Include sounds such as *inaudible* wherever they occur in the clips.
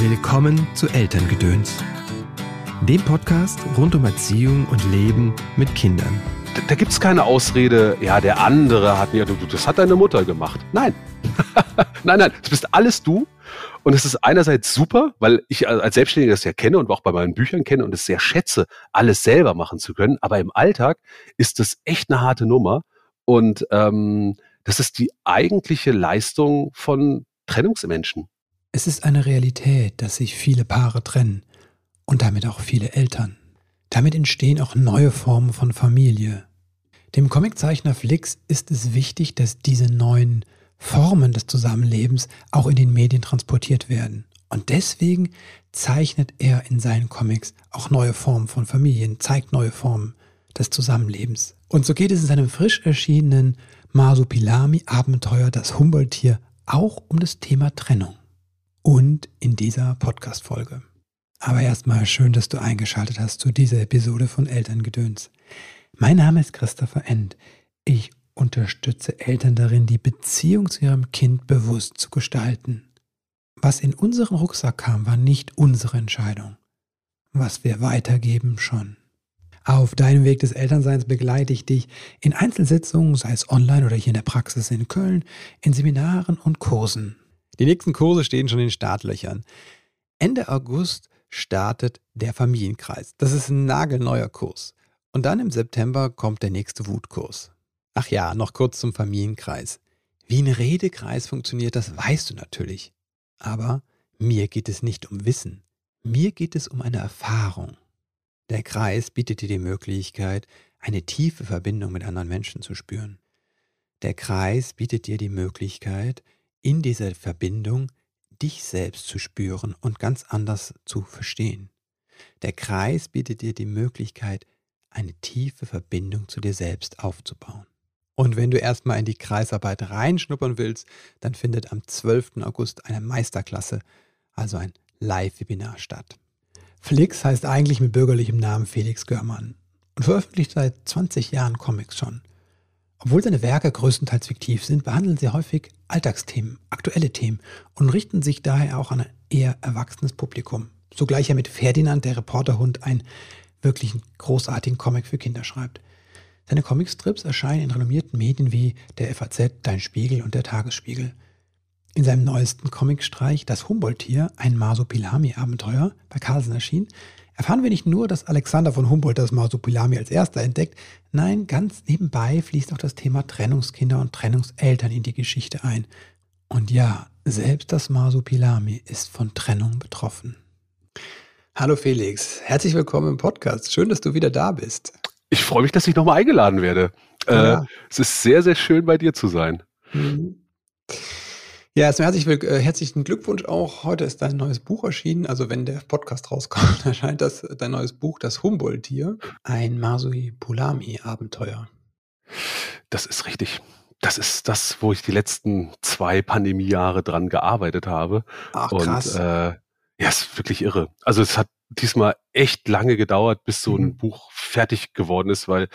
Willkommen zu Elterngedöns, dem Podcast rund um Erziehung und Leben mit Kindern. Da, da gibt es keine Ausrede, ja, der andere hat mir, du, das hat deine Mutter gemacht. Nein. *laughs* nein, nein, das bist alles du. Und es ist einerseits super, weil ich als Selbstständiger das ja kenne und auch bei meinen Büchern kenne und es sehr schätze, alles selber machen zu können. Aber im Alltag ist das echt eine harte Nummer. Und ähm, das ist die eigentliche Leistung von Trennungsmenschen. Es ist eine Realität, dass sich viele Paare trennen und damit auch viele Eltern. Damit entstehen auch neue Formen von Familie. Dem Comiczeichner Flix ist es wichtig, dass diese neuen Formen des Zusammenlebens auch in den Medien transportiert werden. Und deswegen zeichnet er in seinen Comics auch neue Formen von Familien, zeigt neue Formen des Zusammenlebens. Und so geht es in seinem frisch erschienenen Masupilami Abenteuer Das Humboldt-Tier auch um das Thema Trennung. Und in dieser Podcast-Folge. Aber erstmal schön, dass du eingeschaltet hast zu dieser Episode von Elterngedöns. Mein Name ist Christopher End. Ich unterstütze Eltern darin, die Beziehung zu ihrem Kind bewusst zu gestalten. Was in unseren Rucksack kam, war nicht unsere Entscheidung. Was wir weitergeben, schon. Auf deinem Weg des Elternseins begleite ich dich in Einzelsitzungen, sei es online oder hier in der Praxis in Köln, in Seminaren und Kursen. Die nächsten Kurse stehen schon in Startlöchern. Ende August startet der Familienkreis. Das ist ein nagelneuer Kurs. Und dann im September kommt der nächste Wutkurs. Ach ja, noch kurz zum Familienkreis. Wie ein Redekreis funktioniert, das weißt du natürlich. Aber mir geht es nicht um Wissen. Mir geht es um eine Erfahrung. Der Kreis bietet dir die Möglichkeit, eine tiefe Verbindung mit anderen Menschen zu spüren. Der Kreis bietet dir die Möglichkeit, in dieser Verbindung dich selbst zu spüren und ganz anders zu verstehen. Der Kreis bietet dir die Möglichkeit, eine tiefe Verbindung zu dir selbst aufzubauen. Und wenn du erstmal in die Kreisarbeit reinschnuppern willst, dann findet am 12. August eine Meisterklasse, also ein Live-Webinar statt. Flix heißt eigentlich mit bürgerlichem Namen Felix Görmann und veröffentlicht seit 20 Jahren Comics schon. Obwohl seine Werke größtenteils fiktiv sind, behandeln sie häufig Alltagsthemen, aktuelle Themen und richten sich daher auch an ein eher erwachsenes Publikum. Sogleich er mit Ferdinand, der Reporterhund, einen wirklich großartigen Comic für Kinder schreibt. Seine Comicstrips erscheinen in renommierten Medien wie der FAZ, Dein Spiegel und der Tagesspiegel. In seinem neuesten Comicstreich Das Humboldt-Tier, ein Masopilami-Abenteuer, bei Carlsen erschien, erfahren wir nicht nur, dass Alexander von Humboldt das Masopilami als erster entdeckt, nein, ganz nebenbei fließt auch das Thema Trennungskinder und Trennungseltern in die Geschichte ein. Und ja, selbst das Masopilami ist von Trennung betroffen. Hallo Felix, herzlich willkommen im Podcast. Schön, dass du wieder da bist. Ich freue mich, dass ich nochmal eingeladen werde. Ja. Äh, es ist sehr, sehr schön, bei dir zu sein. Mhm. Ja, erstmal herzlich, äh, herzlichen Glückwunsch auch. Heute ist dein neues Buch erschienen. Also wenn der Podcast rauskommt, *laughs* erscheint das dein neues Buch, das Humboldt-Tier. Ein Masui Pulami-Abenteuer. Das ist richtig. Das ist das, wo ich die letzten zwei Pandemiejahre dran gearbeitet habe. Ach, krass. Und äh, ja, ist wirklich irre. Also es hat diesmal echt lange gedauert, bis so ein mhm. Buch fertig geworden ist, weil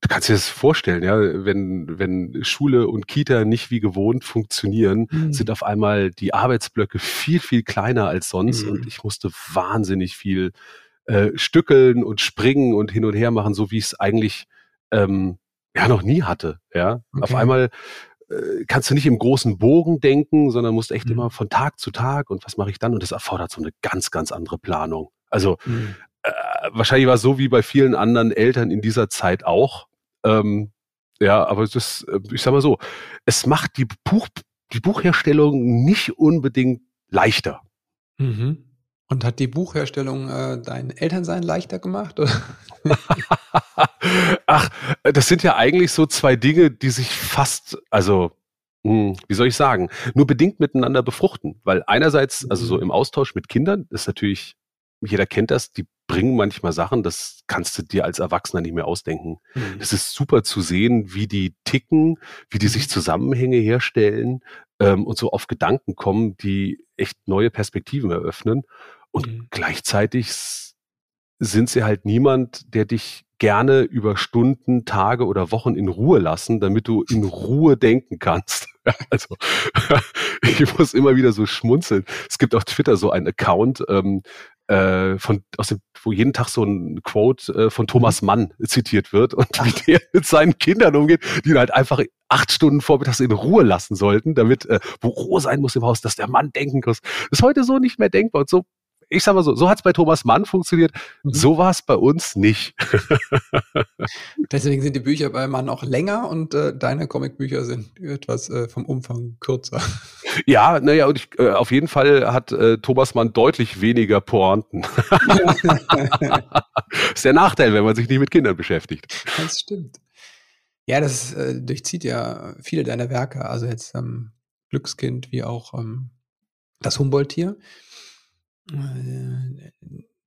du kannst dir das vorstellen, ja, wenn, wenn Schule und Kita nicht wie gewohnt funktionieren, mhm. sind auf einmal die Arbeitsblöcke viel, viel kleiner als sonst mhm. und ich musste wahnsinnig viel äh, stückeln und springen und hin und her machen, so wie ich es eigentlich ähm, ja noch nie hatte. Ja, okay. auf einmal äh, kannst du nicht im großen Bogen denken, sondern musst echt mhm. immer von Tag zu Tag und was mache ich dann? Und das erfordert so eine ganz, ganz andere Planung. Also mhm. äh, wahrscheinlich war es so wie bei vielen anderen Eltern in dieser Zeit auch. Ähm, ja, aber es ist, äh, ich sag mal so, es macht die, Buch, die Buchherstellung nicht unbedingt leichter. Mhm. Und hat die Buchherstellung äh, dein Elternsein leichter gemacht? *laughs* Ach, das sind ja eigentlich so zwei Dinge, die sich fast, also hm, wie soll ich sagen, nur bedingt miteinander befruchten. Weil einerseits, also so mhm. im Austausch mit Kindern, ist natürlich, jeder kennt das, die bringen manchmal Sachen, das kannst du dir als Erwachsener nicht mehr ausdenken. Mhm. Es ist super zu sehen, wie die ticken, wie die sich mhm. Zusammenhänge herstellen ähm, und so auf Gedanken kommen, die echt neue Perspektiven eröffnen. Und mhm. gleichzeitig sind sie halt niemand, der dich gerne über Stunden, Tage oder Wochen in Ruhe lassen, damit du in Ruhe denken kannst. *laughs* also *laughs* ich muss immer wieder so schmunzeln. Es gibt auf Twitter so einen Account, ähm, äh, von aus dem, wo jeden Tag so ein Quote äh, von Thomas mhm. Mann zitiert wird und wie der mit seinen Kindern umgeht, die ihn halt einfach acht Stunden vormittags in Ruhe lassen sollten, damit äh, wo Ruhe sein muss im Haus, dass der Mann denken muss. Das ist heute so nicht mehr denkbar und so ich sag mal so, so hat es bei Thomas Mann funktioniert, mhm. so war es bei uns nicht. *laughs* Deswegen sind die Bücher bei Mann auch länger und äh, deine Comicbücher sind etwas äh, vom Umfang kürzer. *laughs* Ja, naja, und ich, äh, auf jeden Fall hat äh, Thomas Mann deutlich weniger Pointen. *laughs* ist der Nachteil, wenn man sich nicht mit Kindern beschäftigt. Das stimmt. Ja, das äh, durchzieht ja viele deiner Werke, also jetzt ähm, Glückskind wie auch ähm, das Humboldt-Tier. Äh,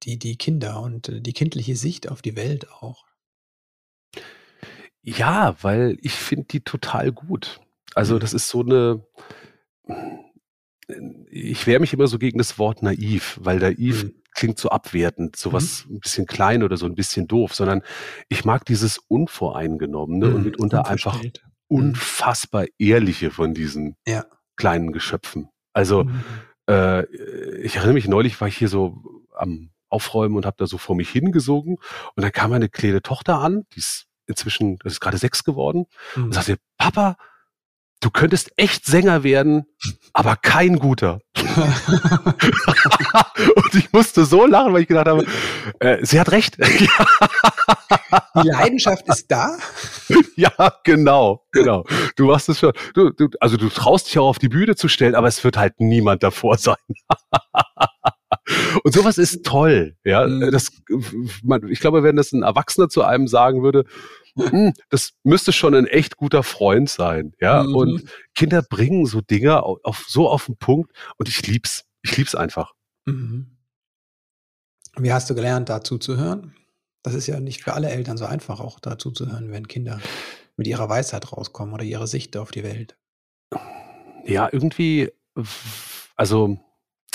die, die Kinder und äh, die kindliche Sicht auf die Welt auch. Ja, weil ich finde die total gut. Also mhm. das ist so eine, ich wehre mich immer so gegen das Wort naiv, weil naiv mhm. klingt so abwertend, so was mhm. ein bisschen klein oder so ein bisschen doof, sondern ich mag dieses Unvoreingenommene mhm. und mitunter einfach mhm. unfassbar ehrliche von diesen ja. kleinen Geschöpfen. Also mhm. Äh, ich erinnere mich, neulich war ich hier so am Aufräumen und habe da so vor mich hingesungen und dann kam eine kleine Tochter an, die ist inzwischen, das ist gerade sechs geworden, mhm. und sagte, Papa, du könntest echt Sänger werden, aber kein guter. *laughs* und ich musste so lachen, weil ich gedacht habe, äh, sie hat recht. *laughs* Die Leidenschaft ist da. ja, genau, genau. Du machst es schon. Du, du, also du traust dich auch auf die Bühne zu stellen, aber es wird halt niemand davor sein. *laughs* Und sowas ist toll, ja. Mhm. Das, man, ich glaube, wenn das ein Erwachsener zu einem sagen würde, das müsste schon ein echt guter Freund sein, ja. Mhm. Und Kinder bringen so Dinge auf, auf, so auf den Punkt und ich lieb's. Ich lieb's einfach. Mhm. Wie hast du gelernt, dazu zu hören? Das ist ja nicht für alle Eltern so einfach, auch dazu zu hören, wenn Kinder mit ihrer Weisheit rauskommen oder ihrer Sicht auf die Welt. Ja, irgendwie, also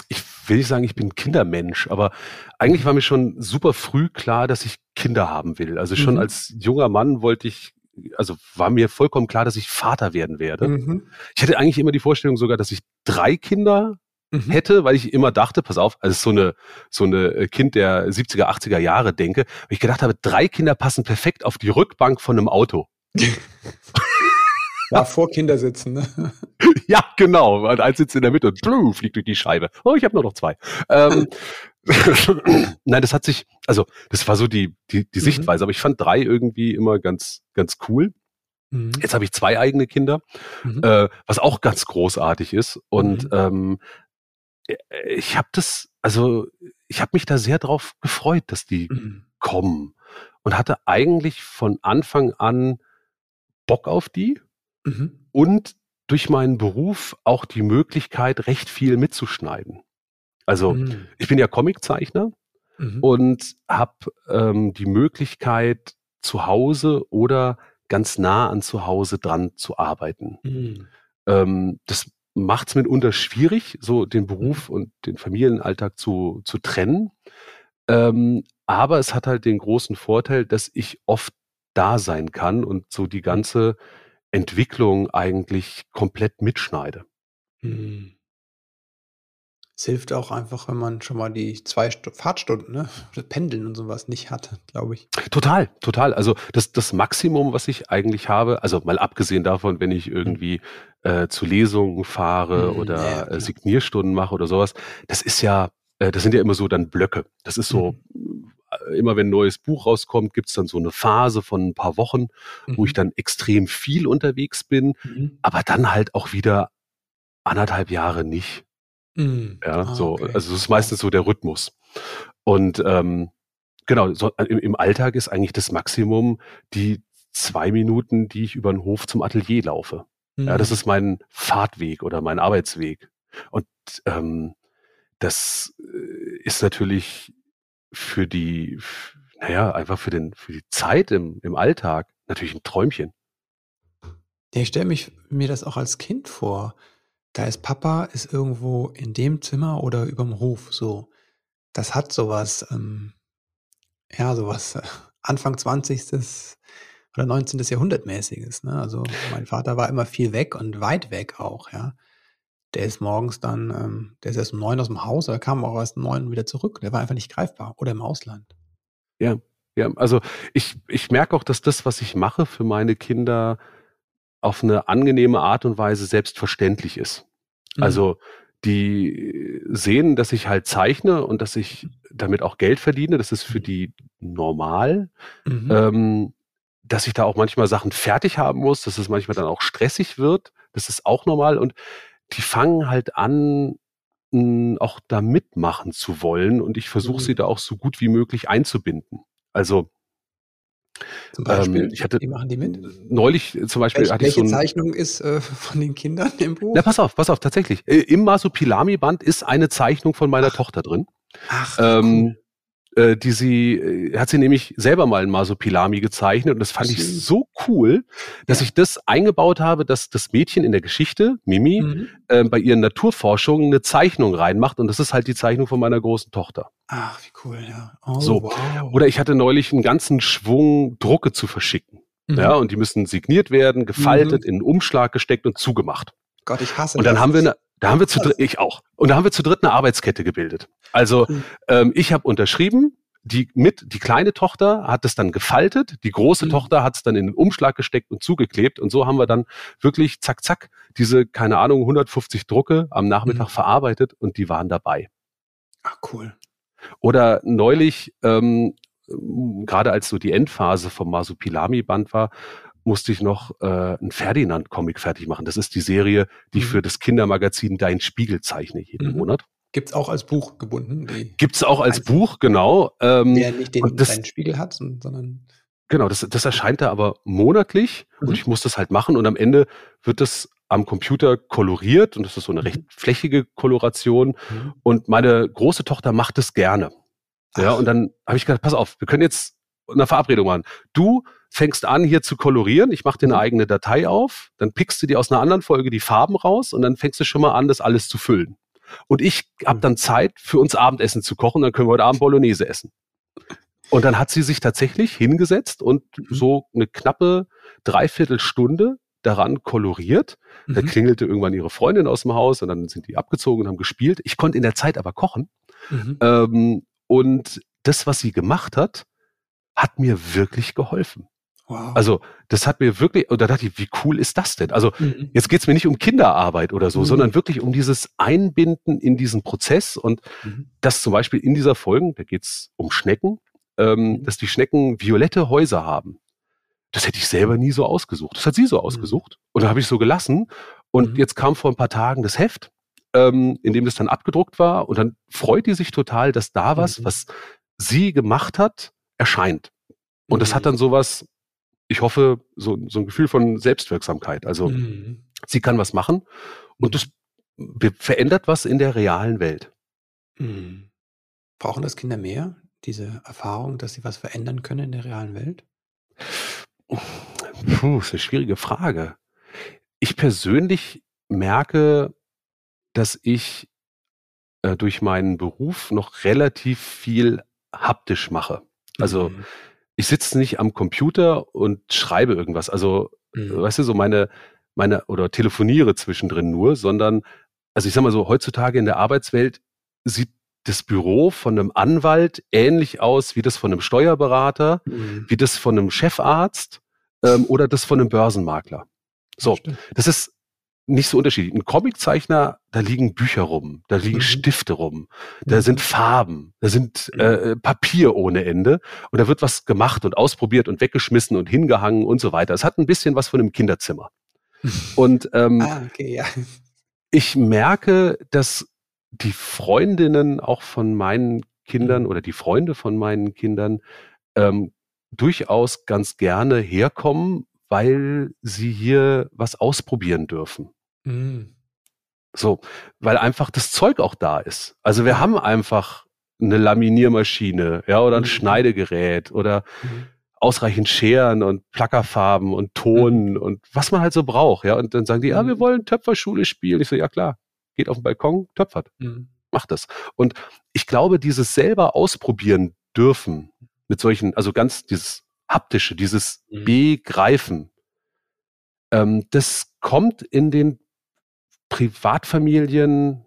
ich will nicht sagen, ich bin Kindermensch, aber eigentlich war mir schon super früh klar, dass ich Kinder haben will. Also schon mhm. als junger Mann wollte ich, also war mir vollkommen klar, dass ich Vater werden werde. Mhm. Ich hatte eigentlich immer die Vorstellung sogar, dass ich drei Kinder mhm. hätte, weil ich immer dachte, pass auf, also so eine, so eine äh, Kind der 70er, 80er Jahre denke, weil ich gedacht habe, drei Kinder passen perfekt auf die Rückbank von einem Auto. Ja, vor Kindersitzen, ne? *laughs* ja, genau. Und eins sitzt in der Mitte und blue, fliegt durch die Scheibe. Oh, ich habe nur noch zwei. Ähm, Nein, das hat sich, also das war so die, die, die mhm. Sichtweise, aber ich fand drei irgendwie immer ganz, ganz cool. Mhm. Jetzt habe ich zwei eigene Kinder, mhm. äh, was auch ganz großartig ist. Und mhm. ähm, ich habe das, also ich habe mich da sehr drauf gefreut, dass die mhm. kommen und hatte eigentlich von Anfang an Bock auf die mhm. und durch meinen Beruf auch die Möglichkeit, recht viel mitzuschneiden. Also mhm. ich bin ja Comiczeichner mhm. und habe ähm, die Möglichkeit, zu Hause oder ganz nah an zu Hause dran zu arbeiten. Mhm. Ähm, das macht es mitunter schwierig, so den Beruf und den Familienalltag zu, zu trennen. Ähm, aber es hat halt den großen Vorteil, dass ich oft da sein kann und so die ganze Entwicklung eigentlich komplett mitschneide. Hm. Es hilft auch einfach, wenn man schon mal die zwei St Fahrtstunden, ne? Pendeln und sowas nicht hat, glaube ich. Total, total. Also das, das Maximum, was ich eigentlich habe, also mal abgesehen davon, wenn ich irgendwie äh, zu Lesungen fahre mhm, oder ja, äh, Signierstunden mache oder sowas, das ist ja, äh, das sind ja immer so dann Blöcke. Das ist so, mhm. immer wenn ein neues Buch rauskommt, gibt's dann so eine Phase von ein paar Wochen, mhm. wo ich mhm. dann extrem viel unterwegs bin, mhm. aber dann halt auch wieder anderthalb Jahre nicht. Mhm. Ja, ah, so, okay. also das ist meistens so der Rhythmus. Und ähm, genau, so, im, im Alltag ist eigentlich das Maximum die zwei Minuten, die ich über den Hof zum Atelier laufe. Mhm. Ja, das mhm. ist mein Fahrtweg oder mein Arbeitsweg. Und ähm, das äh, ist natürlich für die, naja, einfach für den, für die Zeit im, im Alltag natürlich ein Träumchen. Ja, ich stelle mich mir das auch als Kind vor da ist Papa, ist irgendwo in dem Zimmer oder überm Hof so. Das hat sowas, ähm, ja, sowas äh, Anfang 20. oder 19. Jahrhundertmäßiges. Ne? Also mein Vater war immer viel weg und weit weg auch, ja. Der ist morgens dann, ähm, der ist erst um neun aus dem Haus, aber kam auch erst um neun wieder zurück. Der war einfach nicht greifbar oder im Ausland. Ja, ja, also ich, ich merke auch, dass das, was ich mache für meine Kinder, auf eine angenehme Art und Weise selbstverständlich ist. Mhm. Also die sehen, dass ich halt zeichne und dass ich damit auch Geld verdiene. Das ist für die normal. Mhm. Ähm, dass ich da auch manchmal Sachen fertig haben muss, dass es manchmal dann auch stressig wird. Das ist auch normal. Und die fangen halt an, auch da mitmachen zu wollen. Und ich versuche mhm. sie da auch so gut wie möglich einzubinden. Also zum Beispiel, ähm, ich hatte wie machen die mit? Neulich zum Beispiel Welch, hatte ich welche so ein, Zeichnung ist äh, von den Kindern im Buch? Na, pass auf, pass auf, tatsächlich. Äh, Im Masupilami-Band ist eine Zeichnung von meiner Ach. Tochter drin. Ach, ähm, äh, die sie, äh, hat sie nämlich selber mal ein Masopilami gezeichnet und das fand ich so cool, dass ja. ich das eingebaut habe, dass das Mädchen in der Geschichte, Mimi, mhm. äh, bei ihren Naturforschungen eine Zeichnung reinmacht und das ist halt die Zeichnung von meiner großen Tochter. Ach, wie cool, ja. Oh, so. Wow. Oder ich hatte neulich einen ganzen Schwung Drucke zu verschicken. Mhm. Ja, und die müssen signiert werden, gefaltet, mhm. in einen Umschlag gesteckt und zugemacht. Gott, ich hasse Und dann das. haben wir eine, da haben wir zu dritt, ich auch. Und da haben wir zu dritt eine Arbeitskette gebildet. Also mhm. ähm, ich habe unterschrieben, die mit, die kleine Tochter hat es dann gefaltet, die große mhm. Tochter hat es dann in den Umschlag gesteckt und zugeklebt und so haben wir dann wirklich zack, zack, diese, keine Ahnung, 150 Drucke am Nachmittag mhm. verarbeitet und die waren dabei. Ach, cool. Oder neulich, ähm, gerade als so die Endphase vom Masupilami-Band war, musste ich noch äh, einen Ferdinand-Comic fertig machen. Das ist die Serie, die ich mhm. für das Kindermagazin Dein Spiegel zeichne jeden mhm. Monat. Gibt es auch als Buch gebunden? Gibt es auch als Buch, genau. Ähm, der nicht den das, Spiegel hat, sondern. Genau, das, das erscheint da aber monatlich mhm. und ich muss das halt machen und am Ende wird das am Computer koloriert und das ist so eine recht mhm. flächige Koloration mhm. und meine große Tochter macht es gerne. Ja, und dann habe ich gedacht, pass auf, wir können jetzt eine Verabredung machen. Du fängst an, hier zu kolorieren. Ich mache dir eine mhm. eigene Datei auf, dann pickst du dir aus einer anderen Folge die Farben raus und dann fängst du schon mal an, das alles zu füllen. Und ich habe dann Zeit, für uns Abendessen zu kochen, dann können wir heute Abend Bolognese essen. Und dann hat sie sich tatsächlich hingesetzt und mhm. so eine knappe Dreiviertelstunde daran koloriert. Mhm. Da klingelte irgendwann ihre Freundin aus dem Haus und dann sind die abgezogen und haben gespielt. Ich konnte in der Zeit aber kochen. Mhm. Ähm, und das, was sie gemacht hat, hat mir wirklich geholfen. Wow. Also das hat mir wirklich, und da dachte ich, wie cool ist das denn? Also mhm. jetzt geht's mir nicht um Kinderarbeit oder so, mhm. sondern wirklich um dieses Einbinden in diesen Prozess und mhm. das zum Beispiel in dieser Folge, da geht's um Schnecken, ähm, mhm. dass die Schnecken violette Häuser haben. Das hätte ich selber nie so ausgesucht. Das hat sie so mhm. ausgesucht. Und da habe ich so gelassen. Und mhm. jetzt kam vor ein paar Tagen das Heft, ähm, in dem das dann abgedruckt war. Und dann freut die sich total, dass da was, was sie gemacht hat, erscheint. Und das hat dann sowas, ich hoffe, so, so ein Gefühl von Selbstwirksamkeit. Also mhm. sie kann was machen und das verändert was in der realen Welt. Mhm. Brauchen das Kinder mehr, diese Erfahrung, dass sie was verändern können in der realen Welt? Puh, ist eine schwierige Frage. Ich persönlich merke, dass ich äh, durch meinen Beruf noch relativ viel haptisch mache. Also mhm ich sitze nicht am Computer und schreibe irgendwas. Also, mhm. weißt du, so meine, meine, oder telefoniere zwischendrin nur, sondern, also ich sag mal so, heutzutage in der Arbeitswelt sieht das Büro von einem Anwalt ähnlich aus wie das von einem Steuerberater, mhm. wie das von einem Chefarzt ähm, oder das von einem Börsenmakler. So, das ist nicht so unterschiedlich. Ein Comiczeichner, da liegen Bücher rum, da liegen mhm. Stifte rum, da mhm. sind Farben, da sind mhm. äh, Papier ohne Ende und da wird was gemacht und ausprobiert und weggeschmissen und hingehangen und so weiter. Es hat ein bisschen was von einem Kinderzimmer. *laughs* Und ähm, ah, okay, ja. ich merke, dass die Freundinnen auch von meinen Kindern mhm. oder die Freunde von meinen Kindern ähm, durchaus ganz gerne herkommen, weil sie hier was ausprobieren dürfen. Mhm. So, weil einfach das Zeug auch da ist. Also wir haben einfach eine Laminiermaschine, ja, oder ein mhm. Schneidegerät oder mhm. ausreichend Scheren und Plackerfarben und Ton mhm. und was man halt so braucht, ja. Und dann sagen die, ja, wir mhm. wollen Töpferschule spielen. Ich so, ja klar, geht auf den Balkon, töpfert, mhm. macht das. Und ich glaube, dieses selber ausprobieren dürfen mit solchen, also ganz dieses haptische, dieses mhm. Begreifen, ähm, das kommt in den Privatfamilien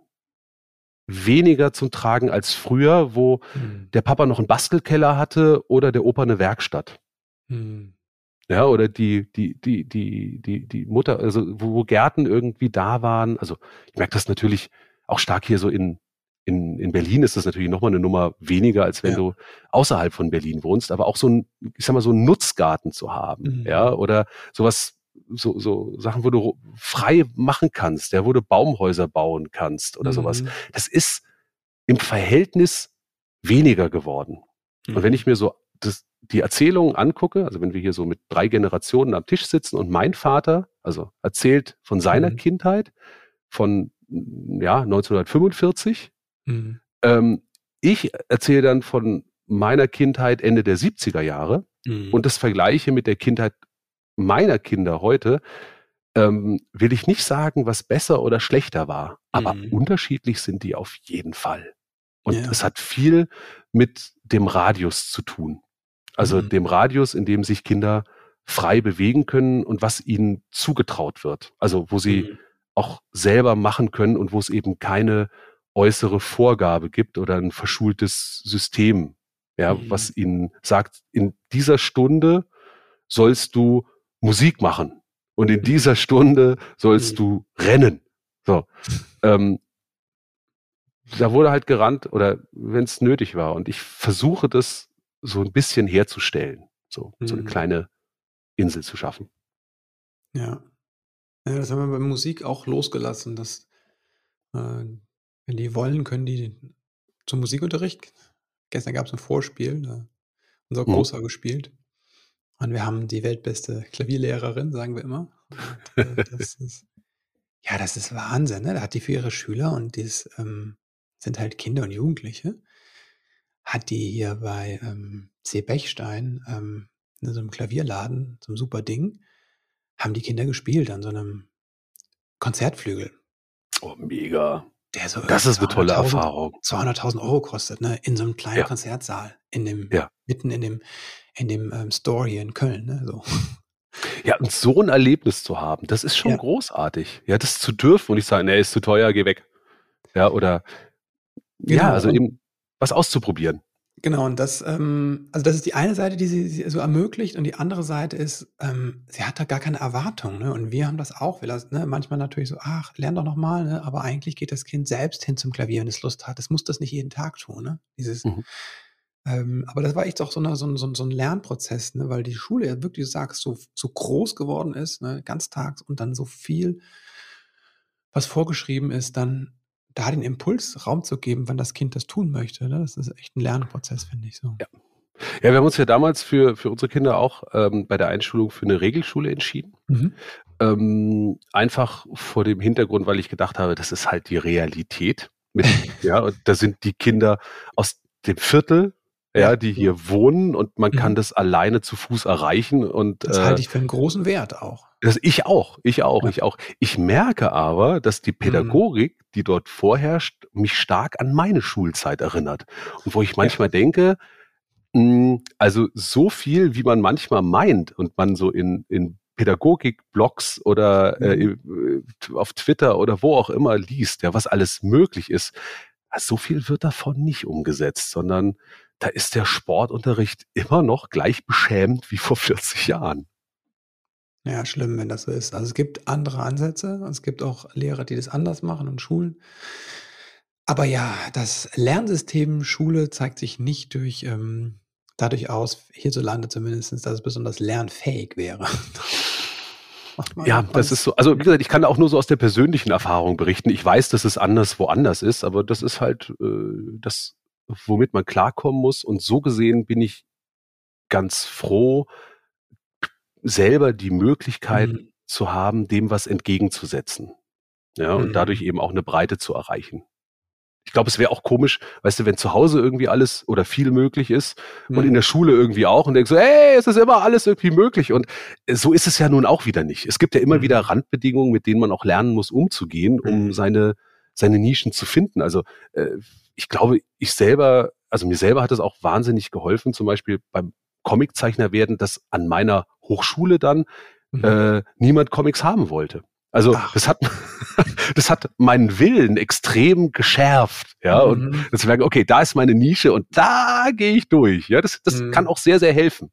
weniger zum Tragen als früher, wo mhm. der Papa noch einen Bastelkeller hatte oder der Opa eine Werkstatt. Mhm. Ja, oder die, die, die, die, die, die Mutter, also wo, wo Gärten irgendwie da waren. Also ich merke das natürlich auch stark hier so in, in, in Berlin ist das natürlich nochmal eine Nummer weniger, als wenn ja. du außerhalb von Berlin wohnst, aber auch so ein, ich sag mal, so einen Nutzgarten zu haben, mhm. ja, oder sowas, so, so Sachen, wo du frei machen kannst, ja, wo du Baumhäuser bauen kannst oder mhm. sowas. Das ist im Verhältnis weniger geworden. Mhm. Und wenn ich mir so das, die Erzählungen angucke, also wenn wir hier so mit drei Generationen am Tisch sitzen und mein Vater, also erzählt von seiner mhm. Kindheit, von ja, 1945. Mhm. Ähm, ich erzähle dann von meiner Kindheit Ende der 70er Jahre mhm. und das vergleiche mit der Kindheit meiner Kinder heute, ähm, will ich nicht sagen, was besser oder schlechter war, aber mhm. unterschiedlich sind die auf jeden Fall. Und ja. es hat viel mit dem Radius zu tun. Also mhm. dem Radius, in dem sich Kinder frei bewegen können und was ihnen zugetraut wird. Also wo sie mhm. auch selber machen können und wo es eben keine äußere Vorgabe gibt oder ein verschultes System, ja, mhm. was ihnen sagt, in dieser Stunde sollst du Musik machen und in dieser Stunde sollst mhm. du rennen. So. Ähm, da wurde halt gerannt oder wenn es nötig war. Und ich versuche das so ein bisschen herzustellen, so, mhm. so eine mhm. kleine Insel zu schaffen. Ja. ja. Das haben wir bei Musik auch losgelassen, dass äh, wenn die wollen, können die zum Musikunterricht. Gestern gab es ein Vorspiel, da unser mhm. Großer gespielt. Und wir haben die weltbeste Klavierlehrerin, sagen wir immer. Und, äh, das *laughs* ist, ja, das ist Wahnsinn. Ne? Da hat die für ihre Schüler und das ähm, sind halt Kinder und Jugendliche, hat die hier bei ähm, C. Bechstein ähm, in so einem Klavierladen, so einem super Ding, haben die Kinder gespielt an so einem Konzertflügel. Oh, mega. Der so das ist eine tolle Erfahrung. 200.000 Euro kostet, ne? In so einem kleinen ja. Konzertsaal, in dem, ja. mitten in dem, in dem ähm, Store hier in Köln, ne? So. Ja, und so ein Erlebnis zu haben, das ist schon ja. großartig. Ja, das zu dürfen und nicht sagen, nee, ist zu teuer, geh weg. Ja, oder genau. ja, also eben was auszuprobieren. Genau, und das, ähm, also das ist die eine Seite, die sie, sie so ermöglicht, und die andere Seite ist, ähm, sie hat da gar keine Erwartung, ne? Und wir haben das auch. Wir lassen, ne? Manchmal natürlich so, ach, lern doch nochmal, ne? Aber eigentlich geht das Kind selbst hin zum Klavier, wenn es Lust hat. Es muss das nicht jeden Tag tun, ne? Dieses, mhm. ähm, aber das war echt auch so, eine, so, ein, so, ein Lernprozess, ne? Weil die Schule ja wirklich, du sagst, so, so groß geworden ist, ne? Ganztags und dann so viel, was vorgeschrieben ist, dann da den Impuls Raum zu geben, wann das Kind das tun möchte. Ne? Das ist echt ein Lernprozess, finde ich so. Ja. Ja, wir haben uns ja damals für, für unsere Kinder auch ähm, bei der Einschulung für eine Regelschule entschieden. Mhm. Ähm, einfach vor dem Hintergrund, weil ich gedacht habe, das ist halt die Realität. Mit, *laughs* ja, und da sind die Kinder aus dem Viertel, ja, die hier wohnen und man mhm. kann das alleine zu Fuß erreichen. Und, das äh, halte ich für einen großen Wert auch. Das, ich auch, ich auch, ja. ich auch. Ich merke aber, dass die mhm. Pädagogik, mhm. die dort vorherrscht, mich stark an meine Schulzeit erinnert. Und wo ich manchmal ja. denke, mh, hm, also so viel, wie man manchmal meint und man so in, in Pädagogik-Blogs oder mhm. äh, auf Twitter oder wo auch immer liest, ja, was alles möglich ist, so viel wird davon nicht umgesetzt, sondern da ist der Sportunterricht immer noch gleich beschämt wie vor 40 Jahren. Ja, schlimm, wenn das so ist. Also es gibt andere Ansätze, es gibt auch Lehrer, die das anders machen und Schulen. Aber ja, das Lernsystem Schule zeigt sich nicht durch ähm, dadurch aus, hierzulande zumindest, dass es besonders lernfähig wäre. *laughs* Ja, das ist so. Also wie gesagt, ich kann auch nur so aus der persönlichen Erfahrung berichten. Ich weiß, dass es anders woanders ist, aber das ist halt äh, das, womit man klarkommen muss. Und so gesehen bin ich ganz froh, selber die Möglichkeit mhm. zu haben, dem was entgegenzusetzen. Ja, und mhm. dadurch eben auch eine Breite zu erreichen. Ich glaube, es wäre auch komisch, weißt du, wenn zu Hause irgendwie alles oder viel möglich ist mhm. und in der Schule irgendwie auch und denkst so, hey, es ist immer alles irgendwie möglich. Und äh, so ist es ja nun auch wieder nicht. Es gibt ja immer mhm. wieder Randbedingungen, mit denen man auch lernen muss, umzugehen, um mhm. seine, seine Nischen zu finden. Also äh, ich glaube, ich selber, also mir selber hat es auch wahnsinnig geholfen, zum Beispiel beim Comiczeichner werden, dass an meiner Hochschule dann mhm. äh, niemand Comics haben wollte. Also Ach. das hat *laughs* das hat meinen Willen extrem geschärft, ja mhm. und das merken, okay, da ist meine Nische und da gehe ich durch. Ja, das das mhm. kann auch sehr sehr helfen.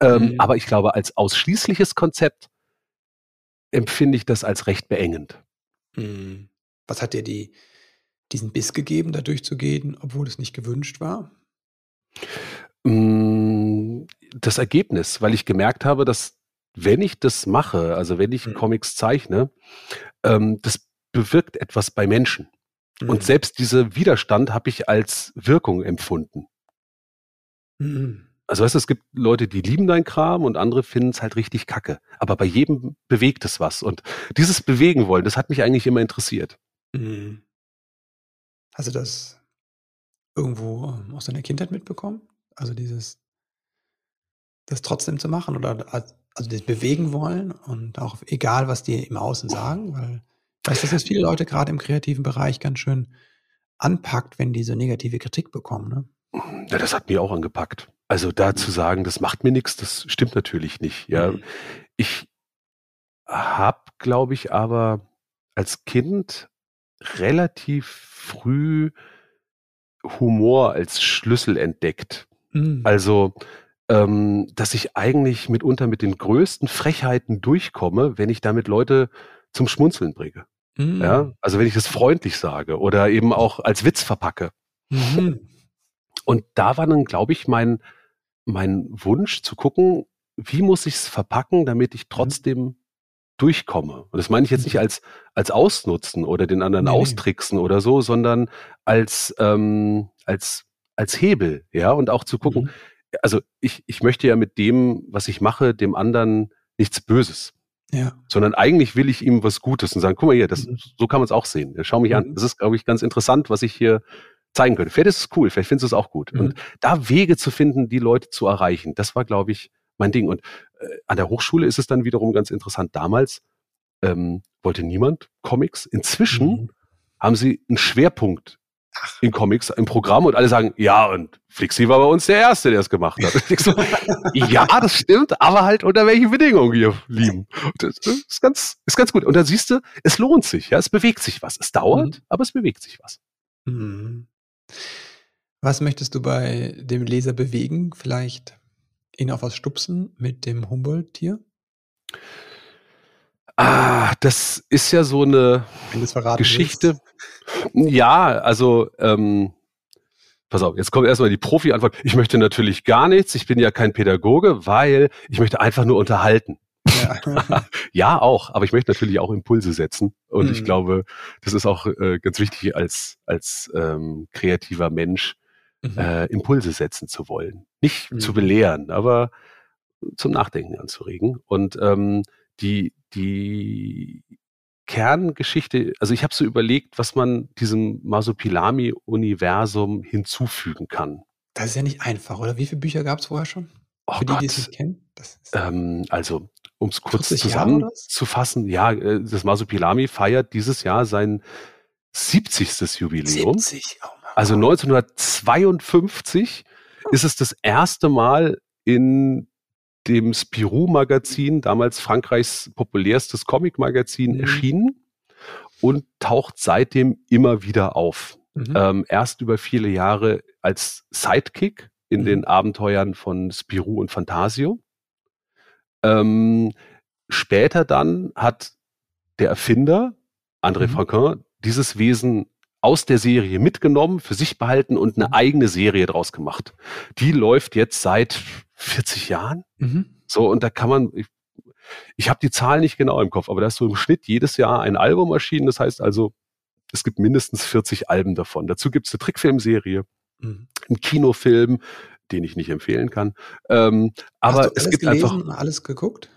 Ähm, mhm. Aber ich glaube, als ausschließliches Konzept empfinde ich das als recht beengend. Mhm. Was hat dir die diesen Biss gegeben, da durchzugehen, obwohl es nicht gewünscht war? Das Ergebnis, weil ich gemerkt habe, dass wenn ich das mache, also wenn ich mhm. Comics zeichne, ähm, das bewirkt etwas bei Menschen. Mhm. Und selbst dieser Widerstand habe ich als Wirkung empfunden. Mhm. Also weißt du, es gibt Leute, die lieben dein Kram und andere finden es halt richtig kacke. Aber bei jedem bewegt es was. Und dieses Bewegen wollen, das hat mich eigentlich immer interessiert. Mhm. Hast du das irgendwo ähm, aus deiner Kindheit mitbekommen? Also dieses, das trotzdem zu machen oder also das bewegen wollen und auch egal, was die im Außen sagen, weil ich weiß, dass das viele Leute gerade im kreativen Bereich ganz schön anpackt, wenn die so negative Kritik bekommen. Ne? Ja, das hat mir auch angepackt. Also da zu sagen, das macht mir nichts, das stimmt natürlich nicht. Ja, mhm. ich habe, glaube ich, aber als Kind relativ früh Humor als Schlüssel entdeckt. Mhm. Also, ähm, dass ich eigentlich mitunter mit den größten Frechheiten durchkomme, wenn ich damit Leute zum Schmunzeln bringe. Mhm. Ja, also wenn ich das freundlich sage oder eben auch als Witz verpacke. Mhm. Und da war dann, glaube ich, mein, mein Wunsch zu gucken, wie muss ich es verpacken, damit ich mhm. trotzdem durchkomme. Und das meine ich jetzt nicht mhm. als, als Ausnutzen oder den anderen nee. austricksen oder so, sondern als, ähm, als, als Hebel, ja, und auch zu gucken, mhm. Also ich, ich möchte ja mit dem, was ich mache, dem anderen nichts Böses. Ja. Sondern eigentlich will ich ihm was Gutes und sagen, guck mal hier, das, mhm. so kann man es auch sehen. Schau mich mhm. an. Das ist, glaube ich, ganz interessant, was ich hier zeigen könnte. Vielleicht ist es cool, vielleicht findest du es auch gut. Mhm. Und da Wege zu finden, die Leute zu erreichen, das war, glaube ich, mein Ding. Und äh, an der Hochschule ist es dann wiederum ganz interessant. Damals ähm, wollte niemand Comics. Inzwischen mhm. haben sie einen Schwerpunkt. *laughs* in Comics im Programm und alle sagen, ja, und Flixi war bei uns der Erste, der es gemacht hat. so, *laughs* ja, das stimmt, aber halt unter welchen Bedingungen, ihr Lieben. Das ist ganz, ist ganz gut. Und da siehst du, es lohnt sich, ja, es bewegt sich was. Es dauert, mhm. aber es bewegt sich was. Mhm. Was möchtest du bei dem Leser bewegen? Vielleicht ihn auf was stupsen mit dem Humboldt-Tier? Ah, das ist ja so eine Geschichte. Willst. Ja, also ähm, pass auf, jetzt kommt erstmal die Profi-Antwort. Ich möchte natürlich gar nichts. Ich bin ja kein Pädagoge, weil ich möchte einfach nur unterhalten. Ja, *laughs* ja auch, aber ich möchte natürlich auch Impulse setzen. Und mhm. ich glaube, das ist auch äh, ganz wichtig als, als ähm, kreativer Mensch, mhm. äh, Impulse setzen zu wollen. Nicht mhm. zu belehren, aber zum Nachdenken anzuregen. Und ähm, die, die Kerngeschichte, also ich habe so überlegt, was man diesem Masopilami-Universum hinzufügen kann. Das ist ja nicht einfach, oder? Wie viele Bücher gab es vorher schon? Oh Für die, Gott. die es nicht kennen? Ähm, also, um es kurz zusammenzufassen, ja, äh, das Masopilami feiert dieses Jahr sein 70. Jubiläum. 70, oh also 1952 ist es das erste Mal in dem Spirou-Magazin, damals Frankreichs populärstes Comic-Magazin, mhm. erschienen und taucht seitdem immer wieder auf. Mhm. Ähm, erst über viele Jahre als Sidekick in mhm. den Abenteuern von Spirou und Fantasio. Ähm, später dann hat der Erfinder, André mhm. Franquin, dieses Wesen aus der Serie mitgenommen, für sich behalten und eine mhm. eigene Serie draus gemacht. Die läuft jetzt seit 40 Jahren. Mhm. So, und da kann man, ich, ich habe die Zahlen nicht genau im Kopf, aber da ist so im Schnitt jedes Jahr ein Album erschienen. Das heißt also, es gibt mindestens 40 Alben davon. Dazu gibt es eine Trickfilmserie, mhm. einen Kinofilm, den ich nicht empfehlen kann. Ähm, aber es gibt gelesen, einfach alles geguckt.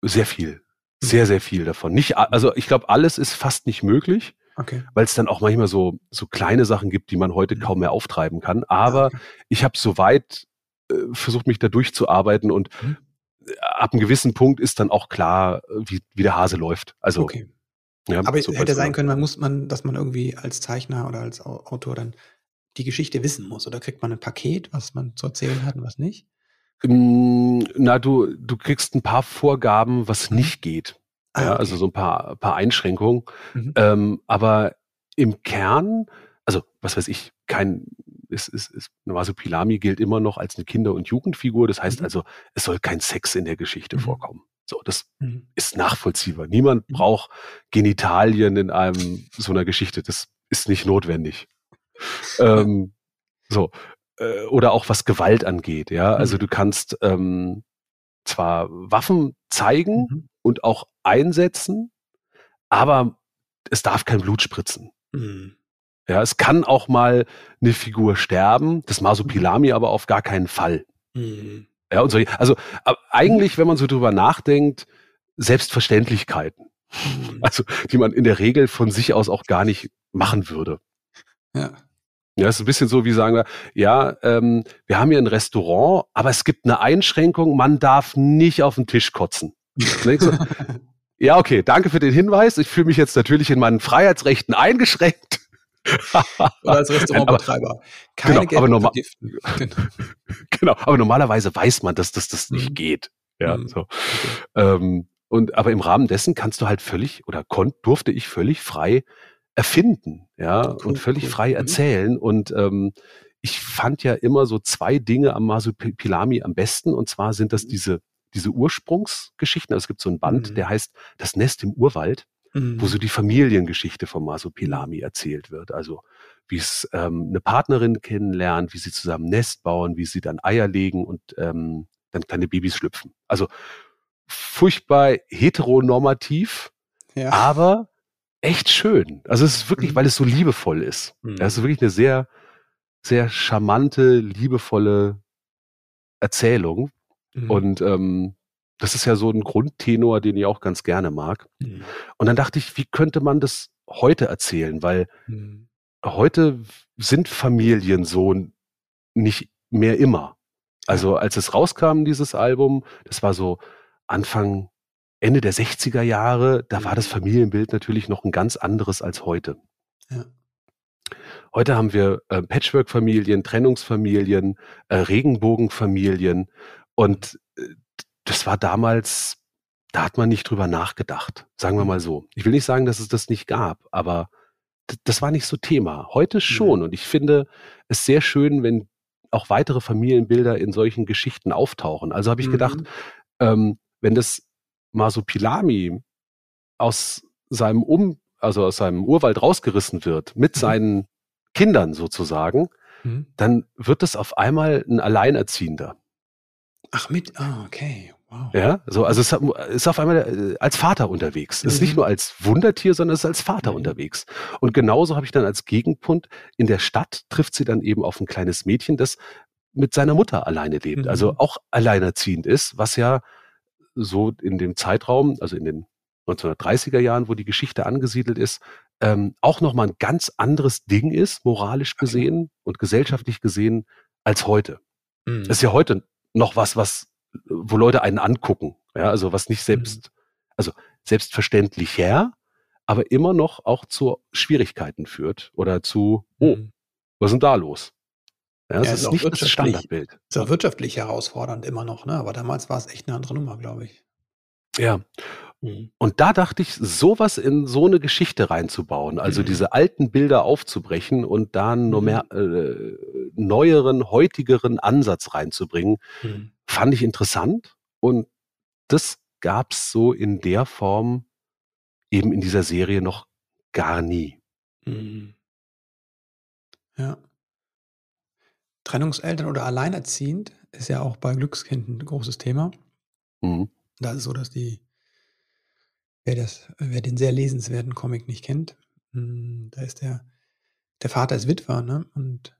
Sehr viel, sehr sehr viel davon. Nicht, also ich glaube, alles ist fast nicht möglich. Okay. Weil es dann auch manchmal so, so kleine Sachen gibt, die man heute mhm. kaum mehr auftreiben kann. Aber okay. ich habe soweit äh, versucht, mich da durchzuarbeiten und mhm. ab einem gewissen Punkt ist dann auch klar, wie, wie der Hase läuft. Also, okay. Ja, Aber so hätte sein können, man muss man, dass man irgendwie als Zeichner oder als Autor dann die Geschichte wissen muss. Oder kriegt man ein Paket, was man zu erzählen hat und was nicht? Mm, na, du, du kriegst ein paar Vorgaben, was Mhm. nicht geht. Ah, Ja, okay. also so ein paar, paar Einschränkungen. Mhm. Ähm, aber im Kern, also was weiß ich, kein, ist, ist, ist, Masupilami gilt immer noch als eine Kinder- und Jugendfigur. Das heißt Mhm. also, es soll kein Sex in der Geschichte Mhm. vorkommen. So, das Mhm. ist nachvollziehbar. Niemand Mhm. braucht Genitalien in einem so einer Geschichte. Das ist nicht notwendig. Ähm, so äh, oder auch was Gewalt angeht. Ja, also Mhm. du kannst ähm, zwar Waffen zeigen Mhm. Und auch einsetzen, aber es darf kein Blut spritzen. Mhm. Ja, es kann auch mal eine Figur sterben, das Masupilami aber auf gar keinen Fall. Mhm. Ja, und so, also eigentlich, wenn man so drüber nachdenkt, Selbstverständlichkeiten, Mhm. *laughs* also die man in der Regel von sich aus auch gar nicht machen würde. Ja. Ja, ist ein bisschen so, wie sagen wir, ja, ähm, wir haben hier ein Restaurant, aber es gibt eine Einschränkung, man darf nicht auf den Tisch kotzen. *laughs* Ja, okay, danke für den Hinweis. Ich fühle mich jetzt natürlich in meinen Freiheitsrechten eingeschränkt. *laughs* Oder als Restaurantbetreiber. Keine Genau, aber normal-. Genau. *laughs* genau, aber normalerweise weiß man, dass das, das nicht Mhm. geht. Ja, Mhm. so. Ähm, und aber im Rahmen dessen kannst du halt völlig oder konnt, durfte ich völlig frei erfinden, ja, Cool, und völlig cool. frei Mhm. erzählen. Und ähm, ich fand ja immer so zwei Dinge am Masupilami am besten. Und zwar sind das Mhm. diese, diese Ursprungsgeschichten. Also es gibt so ein Band, Mhm. der heißt Das Nest im Urwald, Mhm. wo so die Familiengeschichte vom Masupilami erzählt wird. Also wie es ähm, eine Partnerin kennenlernt, wie sie zusammen Nest bauen, wie sie dann Eier legen und ähm, dann kleine Babys schlüpfen. Also furchtbar heteronormativ, ja. aber echt schön. Also es ist wirklich, Mhm. weil es so liebevoll ist. Mhm. Ja, es ist wirklich eine sehr, sehr charmante, liebevolle Erzählung. Mhm. Und ähm, das ist ja so ein Grundtenor, den ich auch ganz gerne mag. Mhm. Und dann dachte ich, wie könnte man das heute erzählen? Weil Mhm. heute sind Familien so nicht mehr immer. Also als es rauskam, dieses Album, das war so Anfang, Ende der 60er Jahre, da war das Mhm. Familienbild natürlich noch ein ganz anderes als heute. Ja. Heute haben wir äh, Patchwork-Familien, Trennungsfamilien, äh, Regenbogenfamilien und äh, das war damals, da hat man nicht drüber nachgedacht, sagen wir Mhm. mal so. Ich will nicht sagen, dass es das nicht gab, aber das war nicht so Thema. Heute schon und ich finde es sehr schön, wenn auch weitere Familienbilder in solchen Geschichten auftauchen. Also habe ich gedacht, Mhm. ähm, wenn das Masupilami aus seinem Um, also aus seinem Urwald rausgerissen wird, mit Mhm. seinen Kindern sozusagen, Mhm. dann wird es auf einmal ein Alleinerziehender. Ach, mit, ah, okay, wow. Ja, so, also es ist auf einmal äh, als Vater unterwegs. Es ist nicht Mhm. nur als Wundertier, sondern es ist als Vater Mhm. unterwegs. Und genauso habe ich dann als Gegenpunkt in der Stadt trifft sie dann eben auf ein kleines Mädchen, das mit seiner Mutter alleine lebt, also Mhm. auch alleinerziehend ist, was ja so in dem Zeitraum, also in den 1930er Jahren, wo die Geschichte angesiedelt ist, ähm, auch nochmal ein ganz anderes Ding ist, moralisch gesehen und gesellschaftlich gesehen, als heute. Mhm. Das ist ja heute noch was, was, wo Leute einen angucken. Ja, also was nicht Mhm. selbst, also selbstverständlich her, aber immer noch auch zu Schwierigkeiten führt oder zu, oh, Mhm. was ist denn da los? Ja, das Ja, ist ist nicht das. Standardbild. Ist auch wirtschaftlich herausfordernd immer noch, ne? Aber damals war es echt eine andere Nummer, glaube ich. Ja. Mhm. Und da dachte ich, sowas in so eine Geschichte reinzubauen, also Mhm. diese alten Bilder aufzubrechen und da einen Mhm. mehr, äh, neueren, heutigeren Ansatz reinzubringen, Mhm. fand ich interessant und das gab's so in der Form eben in dieser Serie noch gar nie. Mhm. Ja. Trennungseltern oder alleinerziehend ist ja auch bei Glückskind ein großes Thema. Mhm. Da ist es so, dass die, wer, das, wer den sehr lesenswerten Comic nicht kennt, mh, da ist der, der Vater ist Witwer, ne? Und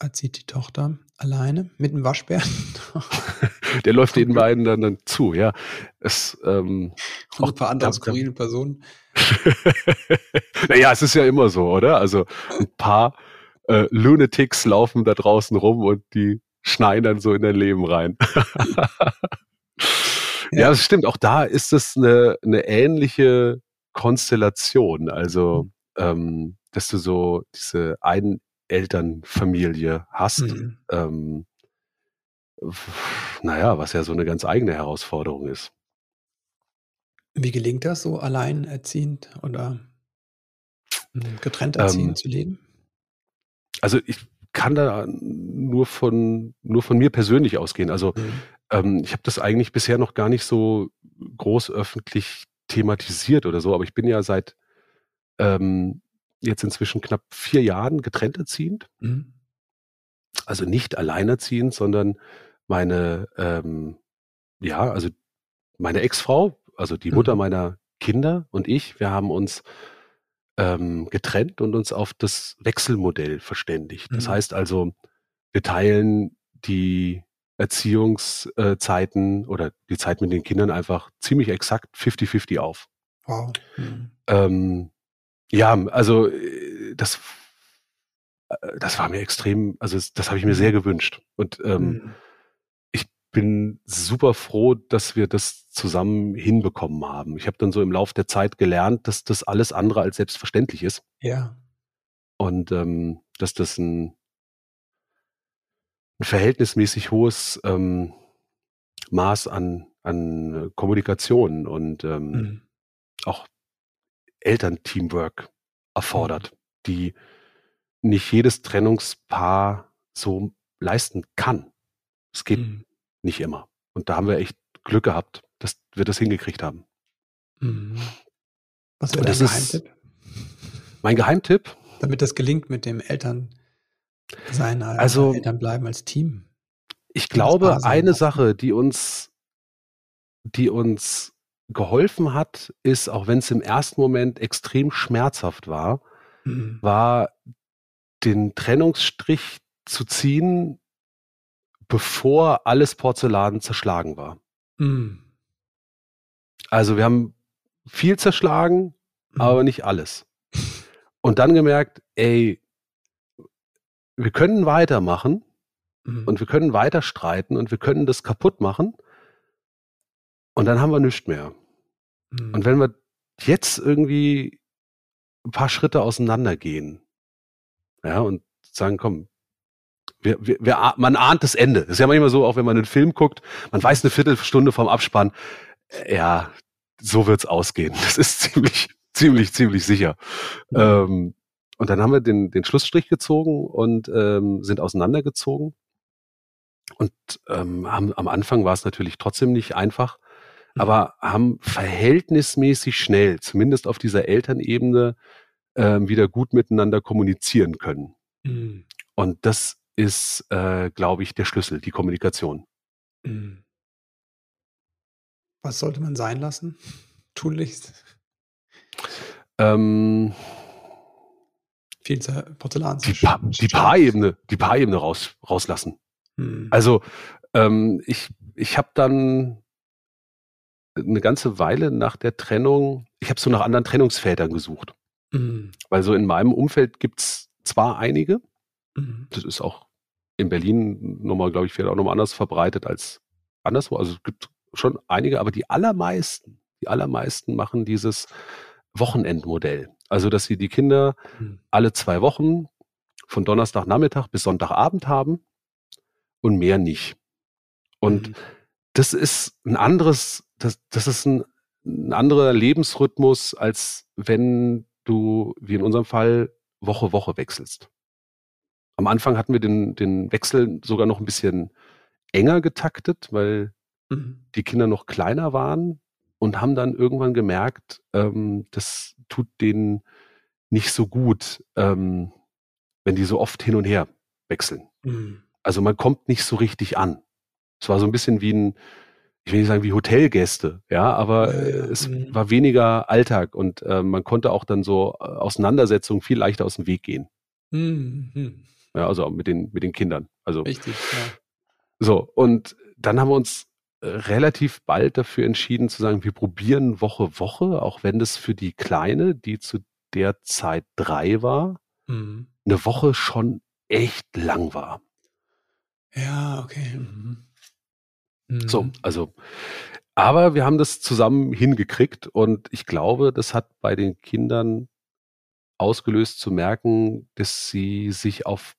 erzieht die Tochter alleine mit einem Waschbären. *laughs* Der läuft den *laughs* beiden dann, dann zu, ja. Es, ähm, Auch ein paar andere skurrile Personen. *laughs* naja, es ist ja immer so, oder? Also ein paar äh, Lunatics laufen da draußen rum und die schneiden dann so in dein Leben rein. Ja. Das stimmt. Auch da ist es eine, eine ähnliche Konstellation. Also, ähm, dass du so diese Einelternfamilie hast. Mhm. Ähm, naja, was ja so eine ganz eigene Herausforderung ist. Wie gelingt das, so alleinerziehend oder hm, getrennt erziehend Ähm, zu leben? also ich kann da nur von, nur von mir persönlich ausgehen. Also Mhm. Ähm, ich habe das eigentlich bisher noch gar nicht so groß öffentlich thematisiert oder so, aber ich bin ja seit ähm, jetzt inzwischen knapp vier Jahren getrennt erziehend. Mhm. Also nicht alleinerziehend, sondern meine, ähm, ja, also meine Ex-Frau, also die Mutter Mhm. meiner Kinder und ich, wir haben uns ähm, getrennt und uns auf das Wechselmodell verständigt. Das Mhm. heißt also, wir teilen die Erziehungszeiten oder die Zeit mit den Kindern einfach ziemlich exakt 50-50 auf. Wow. Mhm. Ähm, ja, also äh, das, äh, das war mir extrem, also es- das habe ich mir sehr gewünscht. Und ähm, Mhm. ich bin super froh, dass wir das zusammen hinbekommen haben. Ich habe dann so im Lauf der Zeit gelernt, dass das alles andere als selbstverständlich ist Ja. und ähm, dass das ein, ein verhältnismäßig hohes ähm, Maß an, an Kommunikation und ähm, Mhm. auch Elternteamwork Mhm. erfordert, die nicht jedes Trennungspaar so leisten kann. Es geht Mhm. nicht immer. Und da haben wir echt Glück gehabt, dass wir das hingekriegt haben. Mhm. Was wäre dein Geheimtipp? mein Geheimtipp. Damit das gelingt mit dem Elternsein, äh, Also Elternbleiben als Team. ich glaube, sein eine. Sache, die uns, die uns geholfen hat, ist, auch wenn es im ersten Moment extrem schmerzhaft war, Mhm. war den Trennungsstrich zu ziehen, bevor alles Porzellan zerschlagen war. Mhm. Also wir haben viel zerschlagen, aber Mhm. nicht alles. Und dann gemerkt, ey, wir können weitermachen Mhm. und wir können weiter streiten und wir können das kaputt machen und dann haben wir nichts mehr. Und Mhm. wenn wir jetzt irgendwie ein paar Schritte auseinandergehen, ja, und sagen, komm, wir, wir, wir, man ahnt das Ende. Das ist ja manchmal so, auch wenn man einen Film guckt, man weiß eine Viertelstunde vom Abspann, äh, ja, so wird's ausgehen. *laughs* Das ist ziemlich, ziemlich, ziemlich sicher. Mhm. Ähm, und dann haben wir den, den Schlussstrich gezogen und ähm, sind auseinandergezogen. Und ähm, haben, am Anfang war es natürlich trotzdem nicht einfach, Mhm. aber haben verhältnismäßig schnell, zumindest auf dieser Elternebene, ähm, wieder gut miteinander kommunizieren können. Mhm. Und das ist, äh, glaube ich, der Schlüssel, die Kommunikation. Mhm. Was sollte man sein lassen? Tunlichst. Ähm, Viel Zer Porzellan die, pa die. Paarebene, die Paarebene raus, rauslassen. Mhm. Also ähm, ich, ich habe dann eine ganze Weile nach der Trennung, ich habe so nach anderen Trennungsvätern gesucht. Mhm. Weil so in meinem Umfeld gibt's zwar einige, Mhm. das ist auch in Berlin nochmal, glaube ich, vielleicht auch nochmal anders verbreitet als anderswo. Also es gibt schon einige, aber die allermeisten, die allermeisten machen dieses Wochenendmodell. Also, dass sie die Kinder Mhm. alle zwei Wochen von Donnerstagnachmittag bis Sonntagabend haben und mehr nicht. Und Mhm. das ist ein anderes, das, das ist ein, ein anderer Lebensrhythmus, als wenn du, wie in unserem Fall, Woche Woche wechselst. Am Anfang hatten wir den, den Wechsel sogar noch ein bisschen enger getaktet, weil Mhm. die Kinder noch kleiner waren und haben dann irgendwann gemerkt, ähm, das tut denen nicht so gut, ähm, wenn die so oft hin und her wechseln. Mhm. Also man kommt nicht so richtig an. Es war so ein bisschen wie ein, ich will nicht sagen wie Hotelgäste, ja, aber äh, es Mhm. war weniger Alltag und äh, man konnte auch dann so äh, Auseinandersetzungen viel leichter aus dem Weg gehen. Mhm. Mhm. Ja, also mit den, mit den Kindern. Also Richtig, ja. so, und dann haben wir uns relativ bald dafür entschieden zu sagen, wir probieren Woche Woche, auch wenn das für die Kleine, die zu der Zeit drei war, Mhm. eine Woche schon echt lang war. Ja, okay. Mhm. So, Mhm. also, aber wir haben das zusammen hingekriegt und ich glaube, das hat bei den Kindern ausgelöst zu merken, dass sie sich auf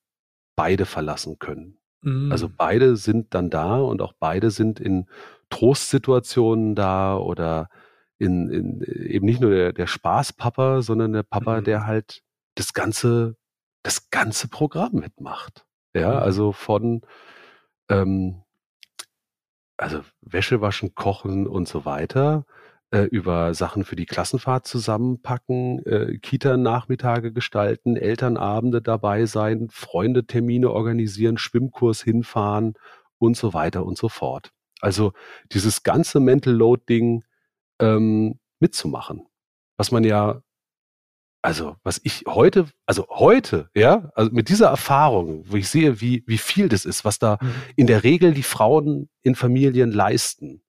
beide verlassen können. Mhm. Also beide sind dann da und auch beide sind in Trostsituationen da oder in, in eben nicht nur der, der Spaßpapa, sondern der Papa, mhm. der halt das ganze, das ganze Programm mitmacht. Ja, mhm. also von ähm, also Wäsche waschen, kochen und so weiter, äh, über Sachen für die Klassenfahrt zusammenpacken, äh, Kita-Nachmittage gestalten, Elternabende dabei sein, Freundetermine organisieren, Schwimmkurs hinfahren und so weiter und so fort. Also dieses ganze Mental Load-Ding ähm, mitzumachen, was man ja also was ich heute, also heute, ja, also mit dieser Erfahrung, wo ich sehe, wie, wie viel das ist, was da mhm. in der Regel die Frauen in Familien leisten,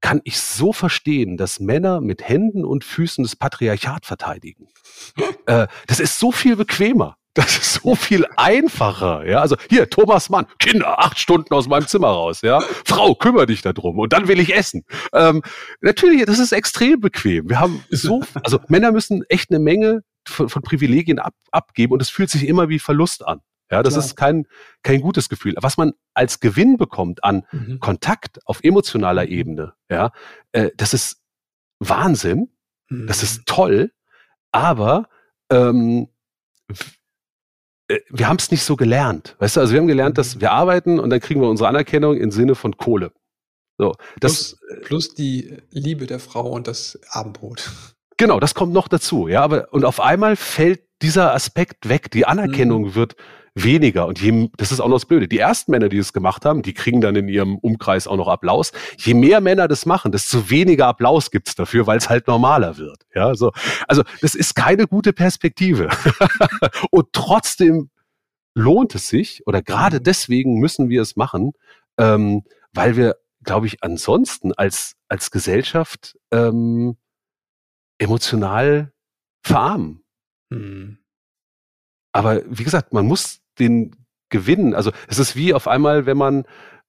kann ich so verstehen, dass Männer mit Händen und Füßen das Patriarchat verteidigen. *laughs* äh, das ist so viel bequemer. Das ist so viel einfacher, ja. Also hier, Thomas Mann, Kinder, acht Stunden aus meinem Zimmer raus, ja. Frau, kümmere dich darum und dann will ich essen. Ähm, natürlich, das ist extrem bequem. Wir haben so, also Männer müssen echt eine Menge von, von Privilegien ab, abgeben und es fühlt sich immer wie Verlust an. Ja, das Klar. ist kein, kein gutes Gefühl. Was man als Gewinn bekommt an mhm. Kontakt auf emotionaler mhm. Ebene, ja, äh, das ist Wahnsinn, mhm. das ist mhm. toll, aber ähm, äh, wir haben es nicht so gelernt. Weißt du, also wir haben gelernt, dass mhm. wir arbeiten und dann kriegen wir unsere Anerkennung im Sinne von Kohle. So, das, plus, plus die Liebe der Frau und das Abendbrot. Genau, das kommt noch dazu, ja, aber und auf einmal fällt dieser Aspekt weg, die Anerkennung mhm. wird weniger und je, das ist auch noch das Blöde. Die ersten Männer, die es gemacht haben, die kriegen dann in ihrem Umkreis auch noch Applaus. Je mehr Männer das machen, desto weniger Applaus gibt's dafür, weil es halt normaler wird. Ja, so. Also das ist keine gute Perspektive. *laughs* und trotzdem lohnt es sich, oder gerade mhm. deswegen müssen wir es machen, ähm, weil wir, glaube ich, ansonsten als, als Gesellschaft ähm, emotional verarmen. Mhm. Aber wie gesagt, man muss den gewinnen. Also es ist wie auf einmal, wenn man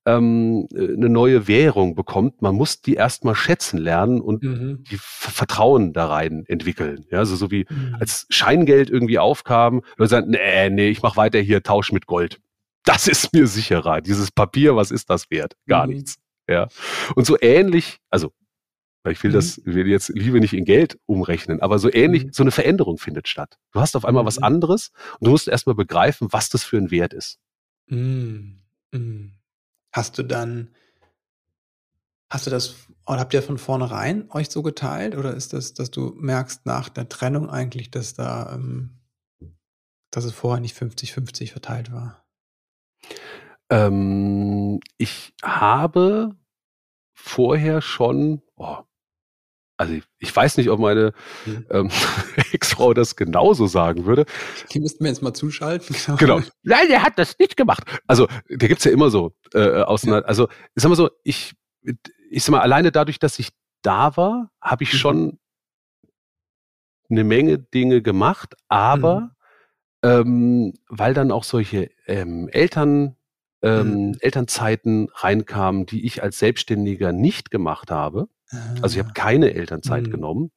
ähm, eine neue Währung bekommt, man muss die erstmal schätzen lernen und mhm. die Vertrauen da rein entwickeln. Ja, also so wie mhm. als Scheingeld irgendwie aufkam, Leute sagen, nee, nee, ich mach weiter hier, tausch mit Gold. Das ist mir sicherer. Dieses Papier, was ist das wert? Gar mhm. nichts. Ja. Und so ähnlich, also ich will mhm. das, will jetzt Liebe nicht in Geld umrechnen, aber so ähnlich, mhm. so eine Veränderung findet statt. Du hast auf einmal mhm. was anderes und du musst erstmal begreifen, was das für ein Wert ist. Mhm. mhm. Hast du dann, hast du das, oder habt ihr von vornherein euch so geteilt oder ist das, dass du merkst nach der Trennung eigentlich, dass da, ähm, dass es vorher nicht 50-50 verteilt war? Ähm, ich habe vorher schon, oh, also ich, weiß nicht, ob meine mhm. ähm, *laughs* Ex-Frau das genauso sagen würde. Die müssten wir jetzt mal zuschalten. Genau. genau. Nein, der hat das nicht gemacht. Also da gibt's ja immer so äh, auseinander. Ja. Also ich sag mal so, ich, ich sag mal, alleine dadurch, dass ich da war, habe ich mhm. schon eine Menge Dinge gemacht, aber mhm. ähm, weil dann auch solche ähm, Eltern ähm, mhm. Elternzeiten reinkamen, die ich als Selbstständiger nicht gemacht habe, also ich habe ah. keine Elternzeit mhm. genommen,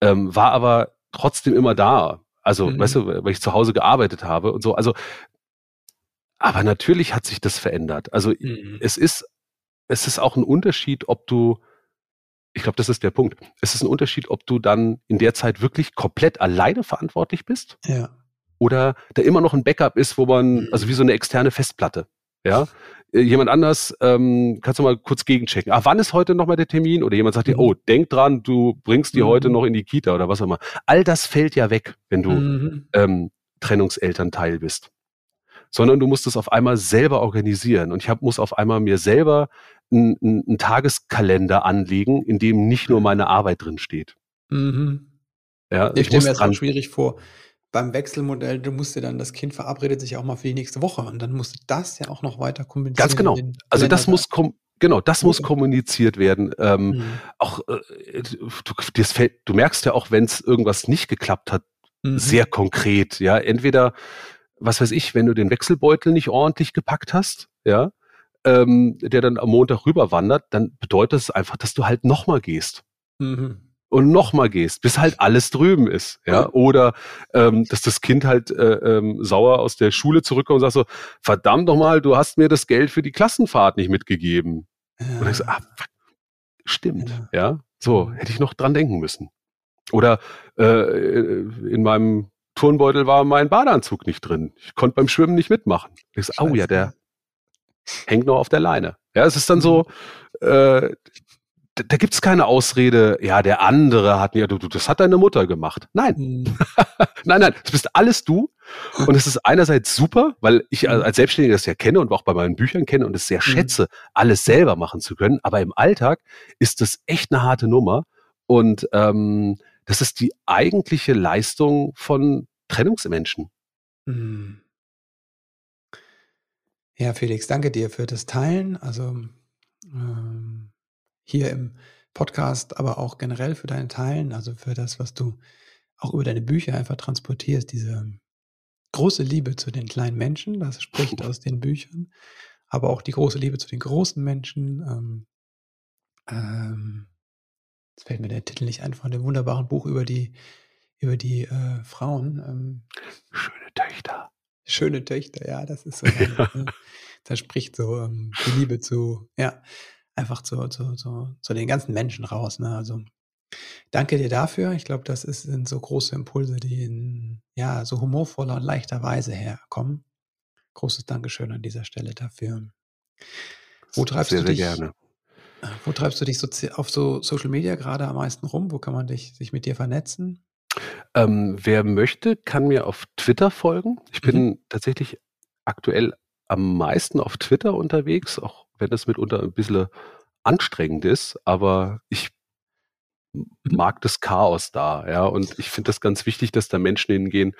ähm, war aber trotzdem immer da. Also, mhm. weißt du, weil ich zu Hause gearbeitet habe und so. Also, aber natürlich hat sich das verändert. Also mhm. es ist, es ist auch ein Unterschied, ob du, ich glaube, das ist der Punkt. Es ist ein Unterschied, ob du dann in der Zeit wirklich komplett alleine verantwortlich bist. Ja. Oder da immer noch ein Backup ist, wo man, mhm. also wie so eine externe Festplatte. Ja, äh, jemand anders, ähm, kannst du mal kurz gegenchecken. Ah, wann ist heute nochmal der Termin? Oder jemand sagt dir, mhm. oh, denk dran, du bringst die mhm. heute noch in die Kita oder was auch immer. All das fällt ja weg, wenn du mhm. ähm, Trennungselternteil bist. Sondern du musst es auf einmal selber organisieren. Und ich hab, muss auf einmal mir selber einen, Tageskalender anlegen, in dem nicht nur meine Arbeit drin steht. Mhm. Ja, ich, ich stelle mir das auch schwierig vor beim Wechselmodell, du musst dir dann, das Kind verabredet sich auch mal für die nächste Woche und dann musst du das ja auch noch weiter kommunizieren. Ganz genau. Also das muss genau, das muss kommuniziert werden. Ähm, mhm. Auch äh, du, das fällt, du merkst ja auch, wenn es irgendwas nicht geklappt hat, mhm. sehr konkret. Ja, entweder was weiß ich, wenn du den Wechselbeutel nicht ordentlich gepackt hast, ja, ähm, der dann am Montag rüberwandert, dann bedeutet es einfach, dass du halt nochmal gehst. Mhm. Und nochmal gehst, bis halt alles drüben ist, ja, oder ähm, dass das Kind halt äh, ähm, sauer aus der Schule zurückkommt und sagt so, verdammt nochmal, du hast mir das Geld für die Klassenfahrt nicht mitgegeben. Ja. Und ich so, ah, stimmt, ja. ja, so hätte ich noch dran denken müssen. Oder äh, in meinem Turnbeutel war mein Badeanzug nicht drin. Ich konnte beim Schwimmen nicht mitmachen. Ich so, oh ja, der hängt noch auf der Leine. Ja, es ist dann so, mhm. äh, da gibt es keine Ausrede, ja, der andere hat, ja, du, du, das hat deine Mutter gemacht. Nein. Mhm. *laughs* nein, nein, das bist alles du. Und es ist einerseits super, weil ich mhm. als Selbstständiger das ja kenne und auch bei meinen Büchern kenne und es sehr mhm. schätze, alles selber machen zu können. Aber im Alltag ist das echt eine harte Nummer. Und ähm, das ist die eigentliche Leistung von Trennungsmenschen. Mhm. Ja, Felix, danke dir für das Teilen. Also ähm, hier im Podcast, aber auch generell für deine Teilen, also für das, was du auch über deine Bücher einfach transportierst, diese große Liebe zu den kleinen Menschen, das spricht aus den Büchern, aber auch die große Liebe zu den großen Menschen. Ähm, ähm, jetzt fällt mir der Titel nicht ein von dem wunderbaren Buch über die, über die äh, Frauen. Ähm, Schöne Töchter. Schöne Töchter, ja, das ist so. *laughs* Ja. Äh, da spricht so ähm, die Liebe zu, ja, einfach zu, zu, zu, zu den ganzen Menschen raus. Ne? Also danke dir dafür. Ich glaube, das ist, sind so große Impulse, die in ja, so humorvoller und leichter Weise herkommen. Großes Dankeschön an dieser Stelle dafür. Wo treibst sehr, du dich? Sehr gerne. Wo treibst du dich so auf so Social Media gerade am meisten rum? Wo kann man dich, sich mit dir vernetzen? Ähm, wer möchte, kann mir auf Twitter folgen. Ich bin mhm. tatsächlich aktuell am meisten auf Twitter unterwegs, auch wenn das mitunter ein bisschen anstrengend ist, aber ich mhm. mag das Chaos da, ja, und ich finde das ganz wichtig, dass da Menschen hingehen,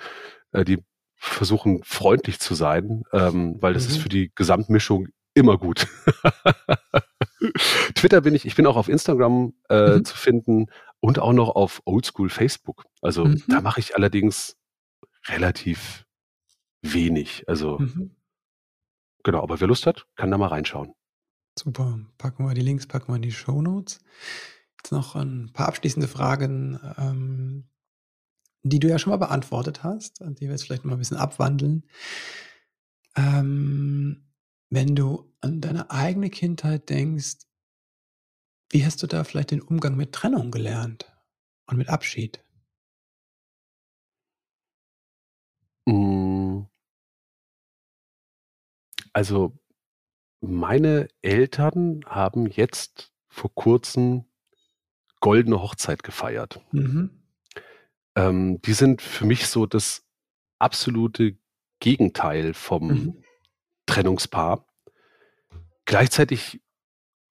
äh, die versuchen freundlich zu sein, ähm, weil das mhm. ist für die Gesamtmischung immer gut. *laughs* Twitter bin ich, ich bin auch auf Instagram äh, mhm. zu finden und auch noch auf Oldschool Facebook. Also mhm. da mache ich allerdings relativ wenig. Also mhm. genau, aber wer Lust hat, kann da mal reinschauen. Super. Packen wir die Links, packen wir in die Show Notes. Jetzt noch ein paar abschließende Fragen, ähm, die du ja schon mal beantwortet hast und die wir jetzt vielleicht noch mal ein bisschen abwandeln. Ähm, wenn du an deine eigene Kindheit denkst, wie hast du da vielleicht den Umgang mit Trennung gelernt und mit Abschied? Hm. Also meine Eltern haben jetzt vor Kurzem goldene Hochzeit gefeiert. Mhm. Ähm, die sind für mich so das absolute Gegenteil vom mhm. Trennungspaar. Gleichzeitig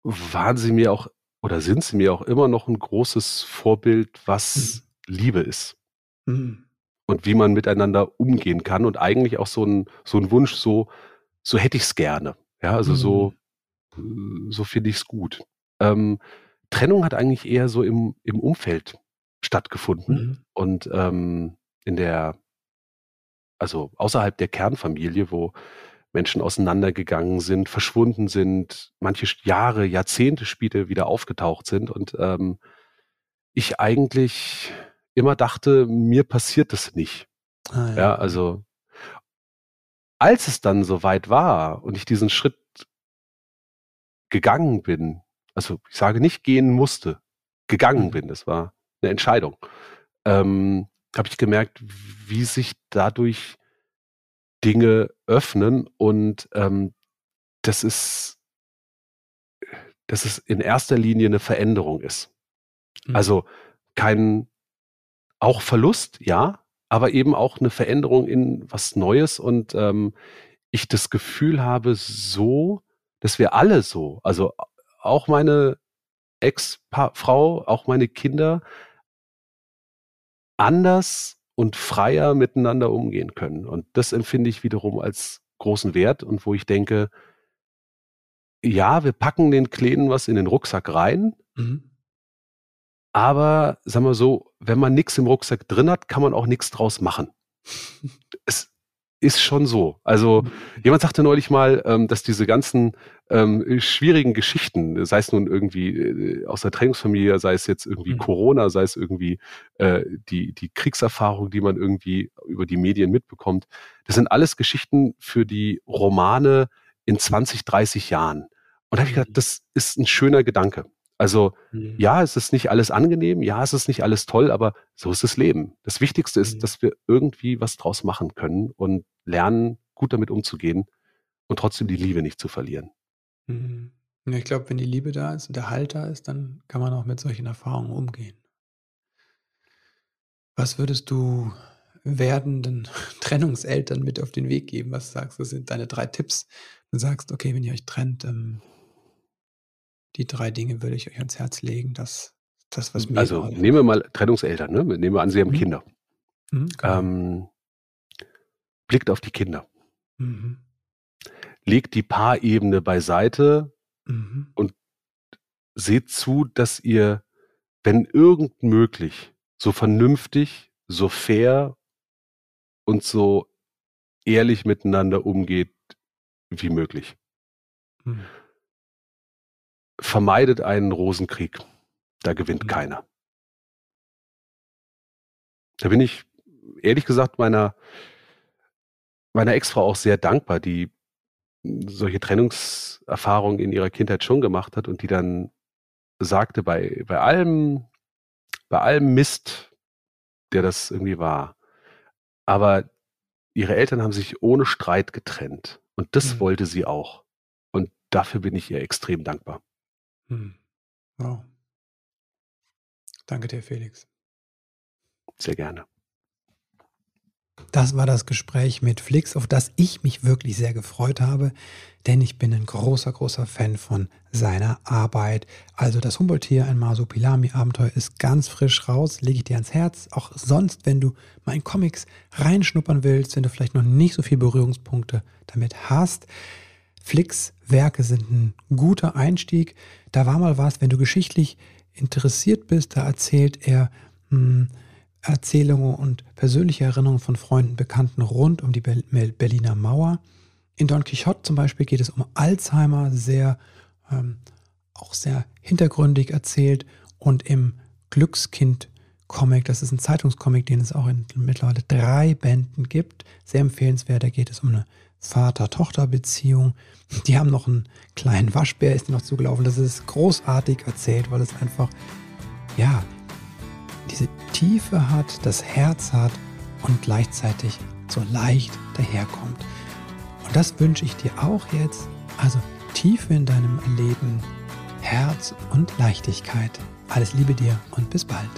waren sie mir auch oder sind sie mir auch immer noch ein großes Vorbild, was mhm. Liebe ist. Mhm. Und wie man miteinander umgehen kann und eigentlich auch so ein, so ein Wunsch, so, so hätte ich es gerne. Ja, also so, mhm. so finde ich es gut. Ähm, Trennung hat eigentlich eher so im, im Umfeld stattgefunden mhm. und ähm, in der, also außerhalb der Kernfamilie, wo Menschen auseinandergegangen sind, verschwunden sind, manche Jahre, Jahrzehnte später wieder aufgetaucht sind und ähm, ich eigentlich immer dachte, mir passiert das nicht. Ah, ja. ja, also als es dann soweit war und ich diesen Schritt gegangen bin, also ich sage nicht gehen musste, gegangen mhm. bin, das war eine Entscheidung, ähm, habe ich gemerkt, wie sich dadurch Dinge öffnen und ähm, das ist, dass es in erster Linie eine Veränderung ist. Mhm. Also kein auch Verlust, ja, aber eben auch eine Veränderung in was Neues und ähm, ich das Gefühl habe, so, dass wir alle so, also auch meine Ex-Frau, auch meine Kinder, anders und freier miteinander umgehen können. Und das empfinde ich wiederum als großen Wert und wo ich denke, ja, wir packen den Kleinen was in den Rucksack rein, mhm. Aber sagen wir so, wenn man nichts im Rucksack drin hat, kann man auch nichts draus machen. *laughs* es, ist schon so. Also mhm. jemand sagte neulich mal, ähm, dass diese ganzen ähm, schwierigen Geschichten, sei es nun irgendwie äh, aus der Trainingsfamilie, sei es jetzt irgendwie mhm. Corona, sei es irgendwie äh, die, die Kriegserfahrung, die man irgendwie über die Medien mitbekommt, das sind alles Geschichten für die Romane in 20, 30 Jahren. Und da habe ich gedacht, mhm. das ist ein schöner Gedanke. Also mhm. ja, es ist nicht alles angenehm, ja, es ist nicht alles toll, aber so ist das Leben. Das Wichtigste ist, mhm. dass wir irgendwie was draus machen können und lernen, gut damit umzugehen und trotzdem die Liebe nicht zu verlieren. Mhm. Ich glaube, wenn die Liebe da ist und der Halt da ist, dann kann man auch mit solchen Erfahrungen umgehen. Was würdest du werdenden *laughs* Trennungseltern mit auf den Weg geben? Was sagst du, sind deine drei Tipps? Du sagst, okay, wenn ihr euch trennt, ähm, die drei Dinge würde ich euch ans Herz legen, dass das, was mir Also nehmen wir mal Trennungseltern, ne? Nehmen wir an, sie haben mhm. Kinder. Mhm, genau. ähm, blickt auf die Kinder. Mhm. Legt die Paarebene beiseite mhm. und seht zu, dass ihr, wenn irgend möglich, so vernünftig, so fair und so ehrlich miteinander umgeht wie möglich. Vermeidet einen Rosenkrieg. Da gewinnt mhm. keiner. Da bin ich ehrlich gesagt meiner, meiner Ex-Frau auch sehr dankbar, die solche Trennungserfahrungen in ihrer Kindheit schon gemacht hat und die dann sagte, bei, bei allem, bei allem Mist, der das irgendwie war, aber ihre Eltern haben sich ohne Streit getrennt und das mhm. wollte sie auch. Und dafür bin ich ihr extrem dankbar. Hm. Wow. Danke dir, Felix. Sehr gerne. Das war das Gespräch mit Flix, auf das ich mich wirklich sehr gefreut habe, denn ich bin ein großer, großer Fan von seiner Arbeit. Also das Humboldt-Tier, ein Masopilami-Abenteuer, ist ganz frisch raus, lege ich dir ans Herz. Auch sonst, wenn du mal in Comics reinschnuppern willst, wenn du vielleicht noch nicht so viele Berührungspunkte damit hast, Flicks Werke sind ein guter Einstieg. Da war mal was, wenn du geschichtlich interessiert bist, da erzählt er mh, hm, Erzählungen und persönliche Erinnerungen von Freunden, Bekannten rund um die Berliner Mauer. In Don Quixote zum Beispiel geht es um Alzheimer, sehr ähm, auch sehr hintergründig erzählt. Und im Glückskind-Comic, das ist ein Zeitungscomic, den es auch in mittlerweile drei Bänden gibt, sehr empfehlenswert. Da geht es um eine Vater-Tochter-Beziehung. Die haben noch einen kleinen Waschbär, ist noch zugelaufen. Das ist großartig erzählt, weil es einfach, ja, diese Tiefe hat, das Herz hat und gleichzeitig so leicht daherkommt. Und das wünsche ich dir auch jetzt. Also Tiefe in deinem Leben, Herz und Leichtigkeit. Alles Liebe dir und bis bald.